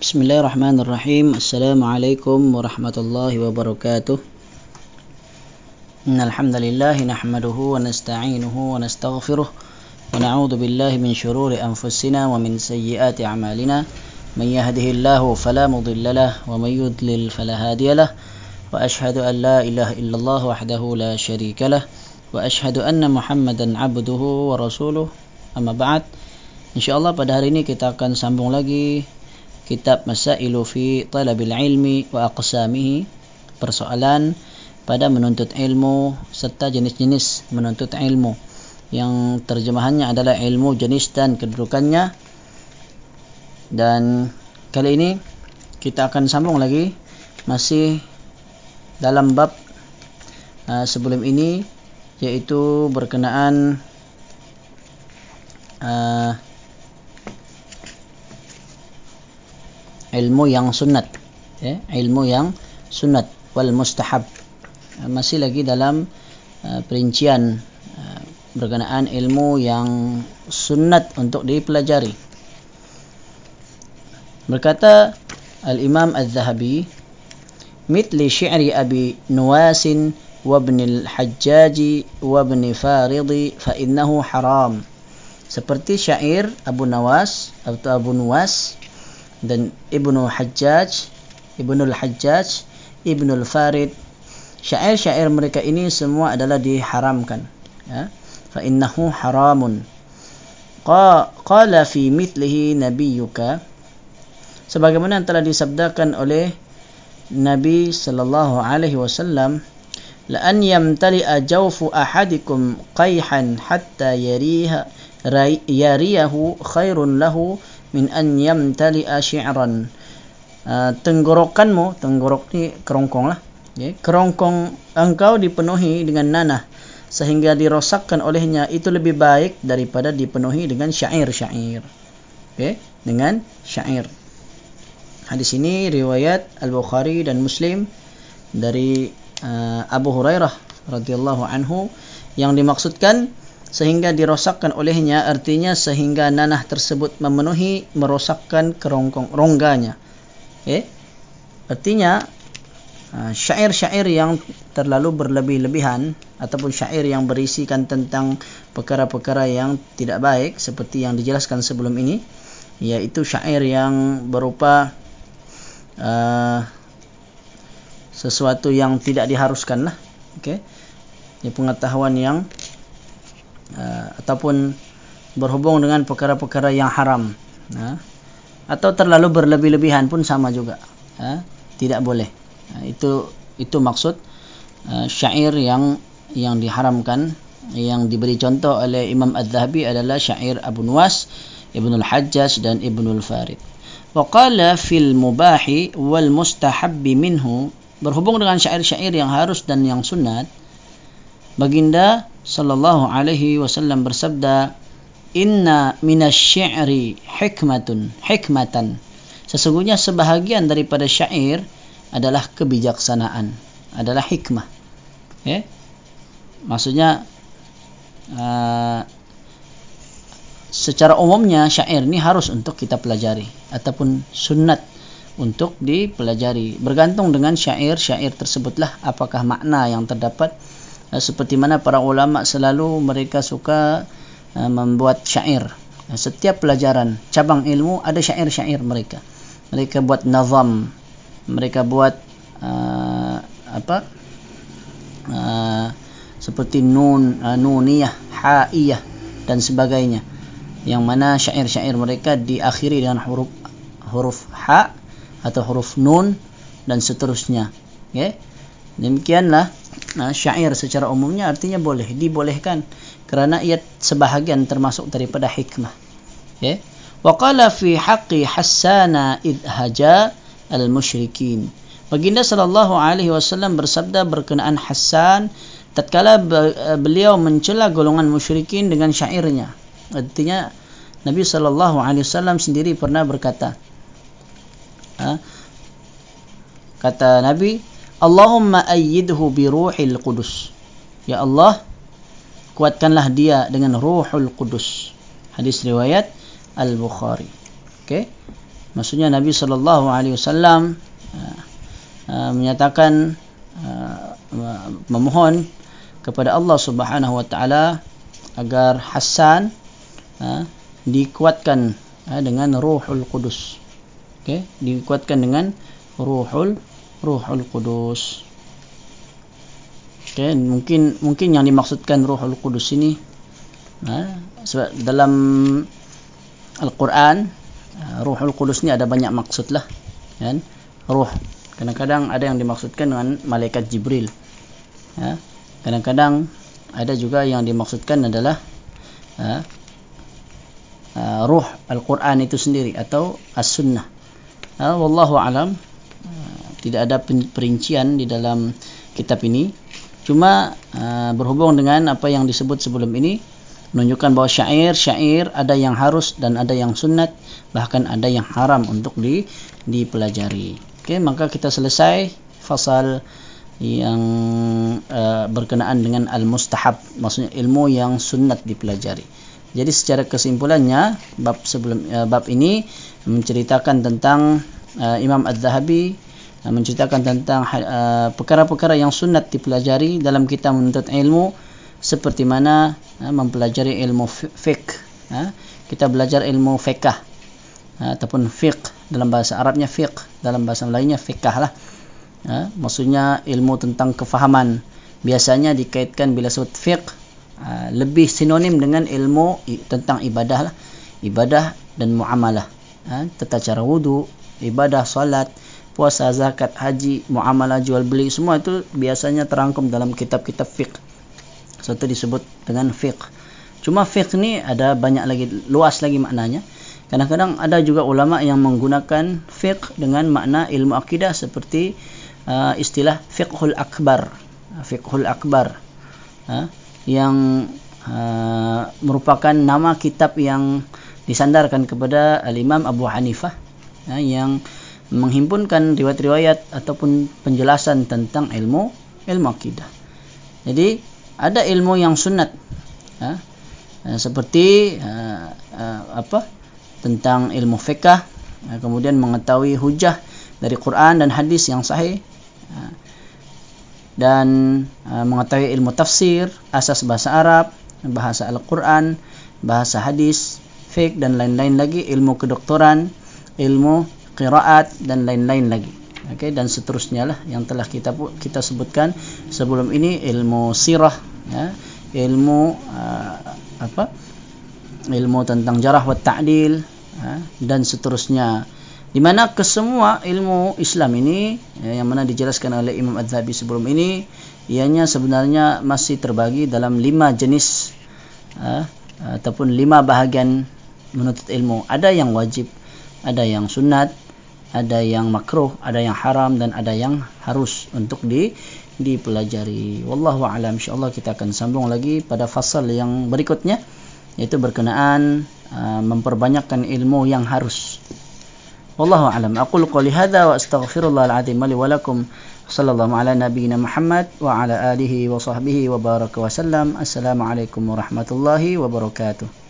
بسم الله الرحمن الرحيم السلام عليكم ورحمة الله وبركاته إن الحمد لله نحمده ونستعينه ونستغفره ونعوذ بالله من شرور أنفسنا ومن سيئات أعمالنا من يهده الله فلا مضل له ومن يضلل فلا هادي له وأشهد أن لا إله إلا الله وحده لا شريك له وأشهد أن محمدا عبده ورسوله أما بعد إن شاء الله pada hari ini kita akan sambung lagi kitab Masailu fi Talabil Ilmi wa Aqsamihi persoalan pada menuntut ilmu serta jenis-jenis menuntut ilmu. Yang terjemahannya adalah ilmu jenis dan kedudukannya. Dan kali ini kita akan sambung lagi masih dalam bab uh, sebelum ini yaitu berkenaan uh, ilmu yang sunat ya ilmu yang sunat wal mustahab. Masih lagi dalam uh, perincian uh, berkenaan ilmu yang sunat untuk dipelajari. Berkata al-imam az-zahabi mitli syi'ri abi nuwas wa ibn al-hajjaj wa ibn farid fa innahu haram. Seperti syair Abu Nawas atau Abu Nuwas dan Ibnu Hajjaj, Ibnu Al-Hajjaj, Ibnu Al-Farid. Syair-syair mereka ini semua adalah diharamkan. Ya. Fa innahu haramun. Qala fi mithlihi nabiyyuka sebagaimana yang telah disabdakan oleh Nabi sallallahu alaihi wasallam la an yamtali'a jawfu ahadikum qayhan hatta yariha yariyahu khairun lahu min an yamtali syi'ran uh, tenggorokanmu tenggorok ni kerongkong lah okay. kerongkong engkau dipenuhi dengan nanah sehingga dirosakkan olehnya itu lebih baik daripada dipenuhi dengan syair-syair okay. dengan syair hadis ini riwayat Al-Bukhari dan Muslim dari uh, Abu Hurairah radhiyallahu anhu yang dimaksudkan sehingga dirosakkan olehnya artinya sehingga nanah tersebut memenuhi merosakkan kerongkong rongganya okay? artinya uh, syair-syair yang terlalu berlebih-lebihan ataupun syair yang berisikan tentang perkara-perkara yang tidak baik seperti yang dijelaskan sebelum ini yaitu syair yang berupa uh, sesuatu yang tidak diharuskan lah okay? pengetahuan yang uh, ataupun berhubung dengan perkara-perkara yang haram. Uh, atau terlalu berlebih-lebihan pun sama juga. Uh, tidak boleh. Uh, itu itu maksud uh, syair yang yang diharamkan yang diberi contoh oleh Imam Az-Zahabi adalah syair Abu Nuwas Ibnu Al-Hajjaj dan Ibnu Al-Farid wa qala fil mubahi wal mustahabbi minhu berhubung dengan syair-syair yang harus dan yang sunat baginda sallallahu alaihi wasallam bersabda inna minasy-syi'ri hikmatun hikmatan. Sesungguhnya sebahagian daripada syair adalah kebijaksanaan adalah hikmah. Ya? Maksudnya uh, secara umumnya syair ini harus untuk kita pelajari ataupun sunnat untuk dipelajari. Bergantung dengan syair-syair tersebutlah apakah makna yang terdapat seperti mana para ulama selalu mereka suka uh, membuat syair. Uh, setiap pelajaran cabang ilmu ada syair-syair mereka. Mereka buat nazam mereka buat uh, apa? Uh, seperti nun uh, nuniyah haiyah dan sebagainya. Yang mana syair-syair mereka diakhiri dengan huruf huruf ha atau huruf nun dan seterusnya. Okey? Demikianlah nah, syair secara umumnya artinya boleh dibolehkan kerana ia sebahagian termasuk daripada hikmah. Ya. Wa qala fi haqqi hassana id haja al musyrikin. Baginda sallallahu alaihi wasallam bersabda berkenaan Hassan tatkala beliau mencela golongan musyrikin dengan syairnya. Artinya Nabi sallallahu alaihi wasallam sendiri pernah berkata ha? kata Nabi Allahumma ayyidhu bi ruhil qudus. Ya Allah, kuatkanlah dia dengan ruhul qudus. Hadis riwayat Al-Bukhari. Okey. maksudnya Nabi sallallahu alaihi wasallam uh, uh, menyatakan uh, memohon kepada Allah Subhanahu wa taala agar Hasan uh, dikuatkan uh, dengan Ruhul Qudus. Okey, dikuatkan dengan Ruhul Ruhul Qudus. Okey, mungkin mungkin yang dimaksudkan Ruhul Qudus ini uh, sebab dalam Al-Quran Ah, Ruhul Qudus ni ada banyak maksud lah. Kan? Ruh. Kadang-kadang ada yang dimaksudkan dengan Malaikat Jibril. Ya. Kadang-kadang ada juga yang dimaksudkan adalah uh, uh, Ruh Al-Quran itu sendiri atau As-Sunnah. Uh, Wallahu alam tidak ada perincian di dalam kitab ini. Cuma uh, berhubung dengan apa yang disebut sebelum ini menunjukkan bahawa syair syair ada yang harus dan ada yang sunat bahkan ada yang haram untuk di dipelajari okey maka kita selesai fasal yang uh, berkenaan dengan al mustahab maksudnya ilmu yang sunat dipelajari jadi secara kesimpulannya bab sebelum uh, bab ini menceritakan tentang uh, Imam Az-Zahabi menceritakan tentang perkara-perkara uh, yang sunat dipelajari dalam kita menuntut ilmu seperti mana ha, mempelajari ilmu fiqh ha, kita belajar ilmu fiqh ataupun fiqh dalam bahasa Arabnya fiqh dalam bahasa lainnya fiqh lah. Maksudnya ilmu tentang kefahaman. Biasanya dikaitkan bila sebut fiqh lebih sinonim dengan ilmu tentang ibadah lah. Ibadah dan muamalah. Tata cara wudu ibadah salat puasa zakat haji muamalah jual beli semua itu biasanya terangkum dalam kitab-kitab fiqh satu disebut dengan fiqh. Cuma fiqh ni ada banyak lagi luas lagi maknanya. Kadang-kadang ada juga ulama yang menggunakan fiqh dengan makna ilmu akidah seperti uh, istilah fiqhul akbar. Fiqhul akbar. Uh, yang uh, merupakan nama kitab yang disandarkan kepada al-Imam Abu Hanifah uh, yang menghimpunkan riwayat-riwayat ataupun penjelasan tentang ilmu ilmu akidah. Jadi ada ilmu yang sunat ha? Ha, seperti ha, apa tentang ilmu fiqh kemudian mengetahui hujah dari Quran dan hadis yang sahih ha, dan mengetahui ilmu tafsir asas bahasa Arab bahasa Al-Quran bahasa hadis fiqh dan lain-lain lagi ilmu kedoktoran ilmu qiraat dan lain-lain lagi. Okay, dan seterusnya lah yang telah kita kita sebutkan sebelum ini ilmu sirah ya, ilmu uh, apa? Ilmu tentang jarah wa ta'dil ya, dan seterusnya. Di mana kesemua ilmu Islam ini ya, yang mana dijelaskan oleh Imam Az-Zahabi sebelum ini ianya sebenarnya masih terbagi dalam lima jenis uh, ataupun lima bahagian menuntut ilmu. Ada yang wajib ada yang sunat ada yang makruh, ada yang haram dan ada yang harus untuk di dipelajari. Wallahu a'lam. Insyaallah kita akan sambung lagi pada fasal yang berikutnya yaitu berkenaan uh, memperbanyakkan ilmu yang harus. Wallahu a'lam. Aqul qouli hadza wa astaghfirullahal azim li wa lakum. Sallallahu ala nabiyyina Muhammad wa ala alihi wa sahbihi wa baraka wa sallam. Assalamualaikum warahmatullahi wabarakatuh.